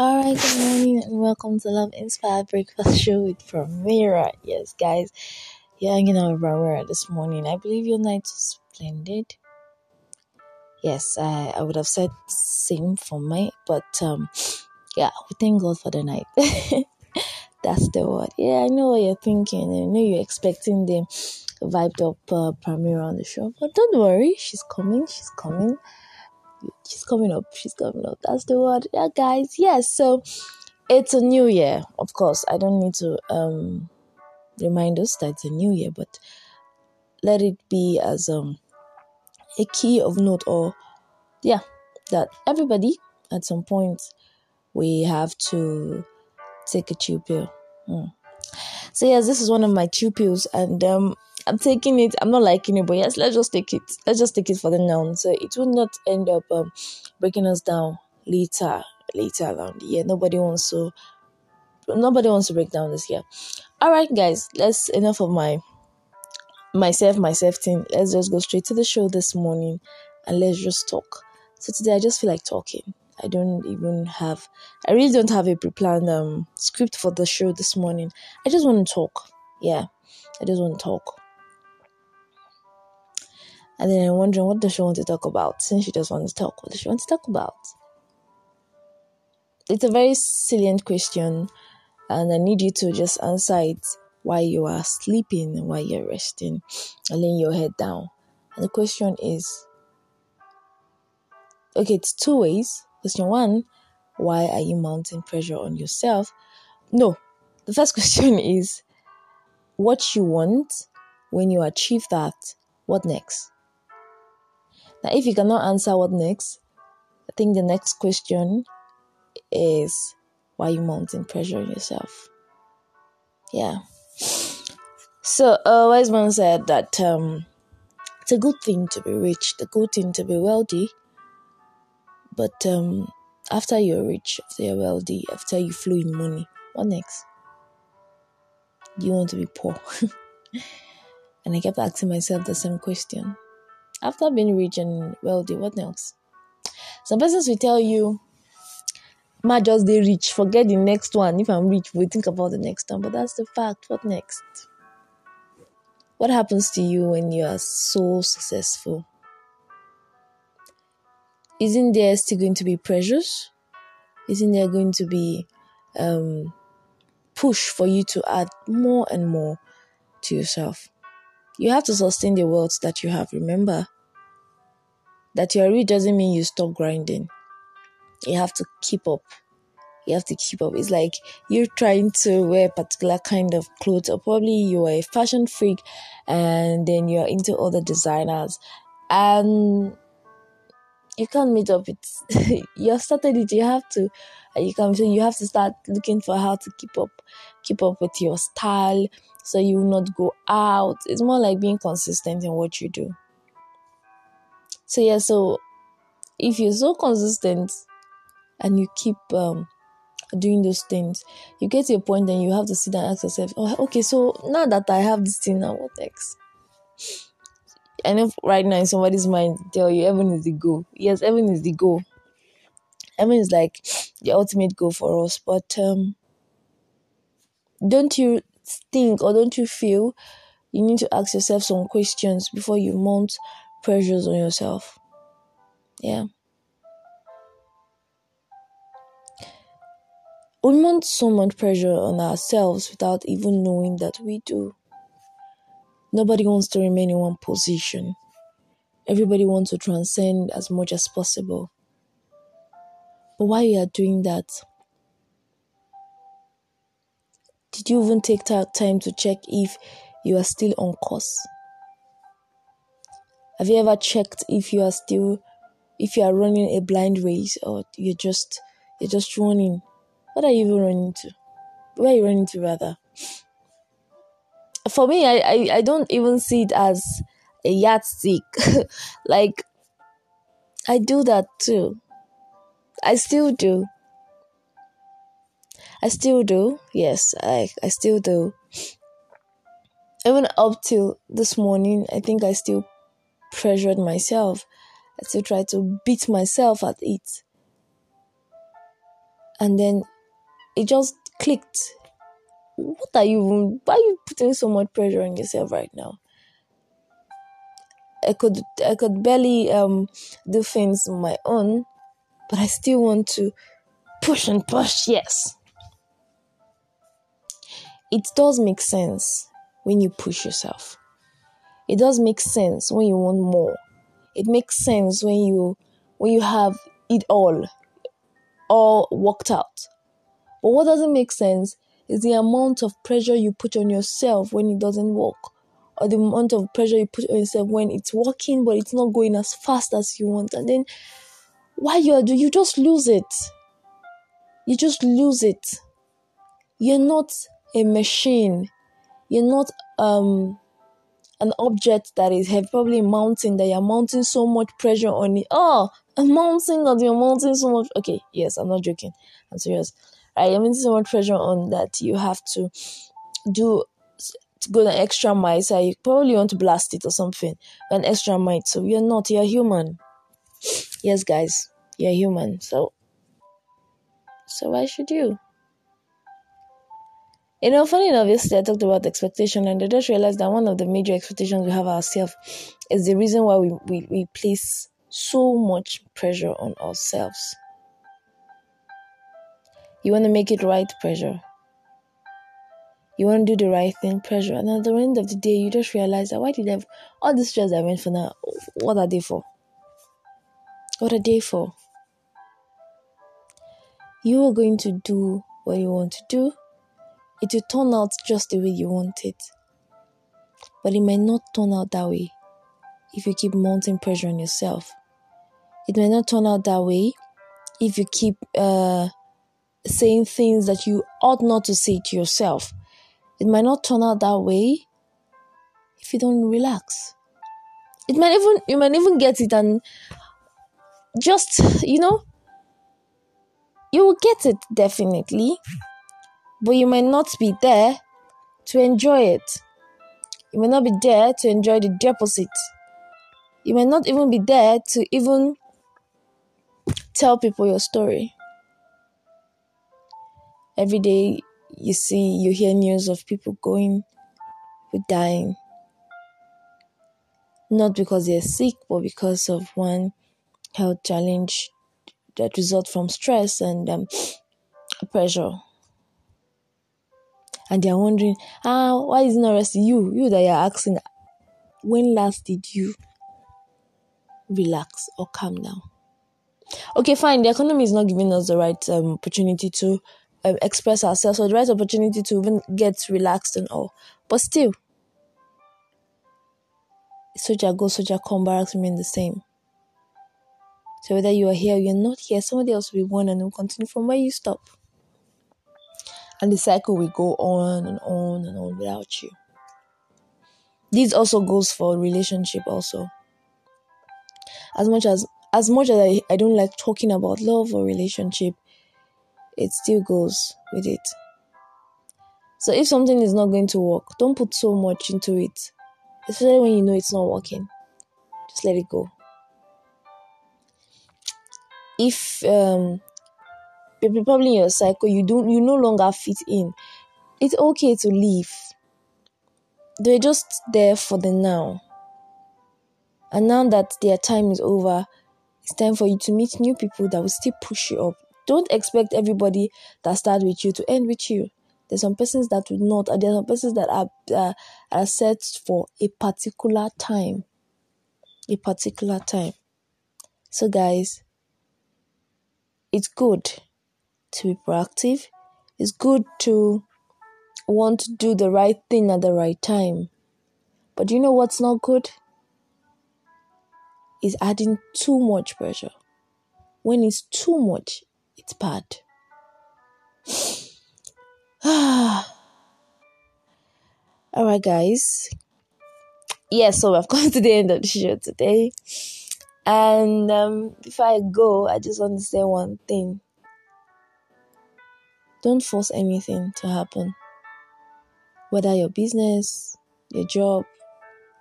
All right, good morning and welcome to Love Inspired Breakfast Show with Primera. Yes, guys, you're hanging out with this morning. I believe your night was splendid. Yes, I, I would have said same for me, but um, yeah, we thank God for the night. That's the word. Yeah, I know what you're thinking. I know you're expecting the vibed up uh, on the show, but don't worry, she's coming. She's coming she's coming up. She's coming up. That's the word. Yeah guys. Yes. So it's a new year of course. I don't need to um remind us that it's a new year but let it be as um a key of note or yeah that everybody at some point we have to take a chill pill mm. so yes this is one of my chill pills and um I'm taking it. I'm not liking it, but yes, let's just take it. Let's just take it for the noun. So it will not end up um, breaking us down later, later the year. Nobody wants to. Nobody wants to break down this year. All right, guys. Let's enough of my myself, myself thing. Let's just go straight to the show this morning, and let's just talk. So today, I just feel like talking. I don't even have. I really don't have a pre-planned um, script for the show this morning. I just want to talk. Yeah, I just want to talk. And then I'm wondering, what does she want to talk about? Since she just wants to talk, what does she want to talk about? It's a very salient question, and I need you to just answer it while you are sleeping, while you're resting, and laying your head down. And the question is okay, it's two ways. Question one, why are you mounting pressure on yourself? No, the first question is what you want when you achieve that, what next? Now, if you cannot answer what next, I think the next question is why you mounting pressure on yourself? Yeah. So, a wise man said that um, it's a good thing to be rich, the good thing to be wealthy, but um, after you're rich, after you're wealthy, after you flow in money, what next? You want to be poor? and I kept asking myself the same question. After being rich and wealthy, what else? Some persons will tell you, Ma just they rich, forget the next one. If I'm rich, we think about the next one. But that's the fact. What next? What happens to you when you are so successful? Isn't there still going to be pressures? Isn't there going to be um, push for you to add more and more to yourself? You have to sustain the wealth that you have. Remember that you're rich doesn't mean you stop grinding. You have to keep up. You have to keep up. It's like you're trying to wear a particular kind of clothes, or probably you're a fashion freak and then you're into other designers and you can't meet up with you have started it you have to you can so you have to start looking for how to keep up keep up with your style so you will not go out. It's more like being consistent in what you do. So yeah, so if you're so consistent and you keep um, doing those things, you get to a point and you have to sit and ask yourself, oh, okay, so now that I have this thing, now what next? Know right now in somebody's mind tell you heaven is the goal. Yes, heaven is the goal. Heaven is like the ultimate goal for us. But um, don't you think or don't you feel you need to ask yourself some questions before you mount pressures on yourself? Yeah. We mount so much pressure on ourselves without even knowing that we do. Nobody wants to remain in one position. Everybody wants to transcend as much as possible. But while you are doing that, did you even take time to check if you are still on course? Have you ever checked if you are still if you are running a blind race or you're just you're just running? What are you even running to? Where are you running to rather? For me, I, I, I don't even see it as a yardstick. like I do that too. I still do. I still do. Yes, I I still do. Even up till this morning, I think I still pressured myself. I still try to beat myself at it. and then it just clicked. What are you? Why are you putting so much pressure on yourself right now? I could I could barely um do things on my own, but I still want to push and push. Yes, it does make sense when you push yourself. It does make sense when you want more. It makes sense when you when you have it all all worked out. But what doesn't make sense is the amount of pressure you put on yourself when it doesn't work, or the amount of pressure you put on yourself when it's working but it's not going as fast as you want. And then why you're doing, you just lose it. You just lose it. You're not a machine. You're not um an object that is heavy, probably a mountain that you're mounting so much pressure on it. Oh, a mountain that you're mounting so much. Okay, yes, I'm not joking. I'm serious. Right, you're mounting so much pressure on that you have to do to go an extra mile. So you probably want to blast it or something, an extra mile. So you're not. You're human. Yes, guys, you're human. So, so why should you? You know, funny enough, yesterday I talked about expectation, and I just realized that one of the major expectations we have ourselves is the reason why we, we, we place so much pressure on ourselves. You want to make it right, pressure. You want to do the right thing, pressure. And at the end of the day, you just realize that why did I have all the stress I went for now? What are they for? What are they for? You are going to do what you want to do it will turn out just the way you want it. But it may not turn out that way if you keep mounting pressure on yourself. It may not turn out that way if you keep uh, saying things that you ought not to say to yourself. It might not turn out that way if you don't relax. It might even you might even get it and just you know you will get it definitely but you might not be there to enjoy it. You may not be there to enjoy the deposit. You may not even be there to even tell people your story. Every day you see, you hear news of people going, with dying. Not because they're sick, but because of one health challenge that result from stress and um, pressure and they're wondering, ah, why is not arresting you? You that you're asking, when last did you relax or calm down? Okay, fine. The economy is not giving us the right um, opportunity to um, express ourselves or the right opportunity to even get relaxed and all. But still, soldier go, soldier come, barracks remain the same. So whether you are here or you're not here, somebody else will be one and will continue from where you stop and the cycle will go on and on and on without you. This also goes for relationship also. As much as as much as I, I don't like talking about love or relationship it still goes with it. So if something is not going to work don't put so much into it especially when you know it's not working. Just let it go. If um you're probably in your cycle, you don't you no longer fit in. It's okay to leave. They're just there for the now. And now that their time is over, it's time for you to meet new people that will still push you up. Don't expect everybody that start with you to end with you. There's some persons that would not, and there's some persons that are uh, are set for a particular time. A particular time. So, guys, it's good to be proactive. It's good to want to do the right thing at the right time. But you know what's not good? Is adding too much pressure. When it's too much, it's bad. All right, guys. Yeah, so I've come to the end of the show today. And um, before I go, I just want to say one thing. Don't force anything to happen. Whether your business, your job,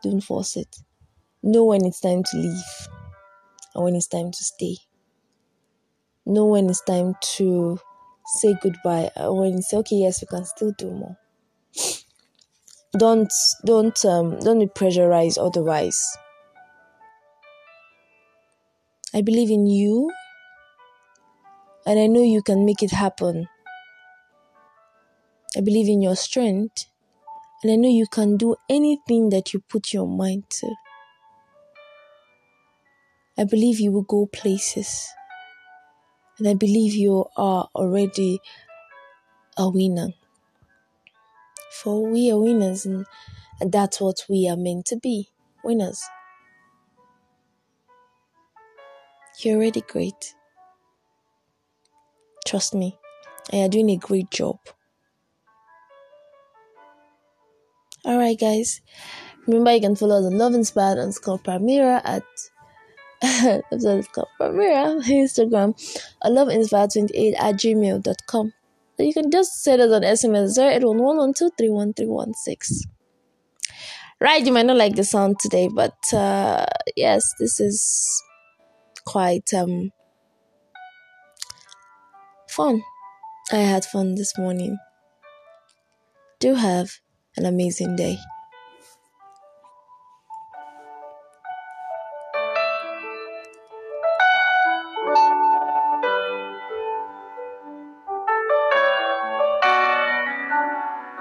don't force it. Know when it's time to leave and when it's time to stay. Know when it's time to say goodbye uh, when you say okay yes we can still do more don't don't um don't be pressurized otherwise i believe in you and i know you can make it happen i believe in your strength and i know you can do anything that you put your mind to i believe you will go places and i believe you are already a winner for we are winners, and, that's what we are meant to be winners. You're already great. Trust me, you're doing a great job. Alright, guys. Remember, you can follow us on Love Inspired underscore Primera at Primera Instagram or Love Inspired 28 at gmail.com you can just send us on SMS 0811 Right, you might not like the sound today, but uh, yes, this is quite um fun. I had fun this morning. Do have an amazing day.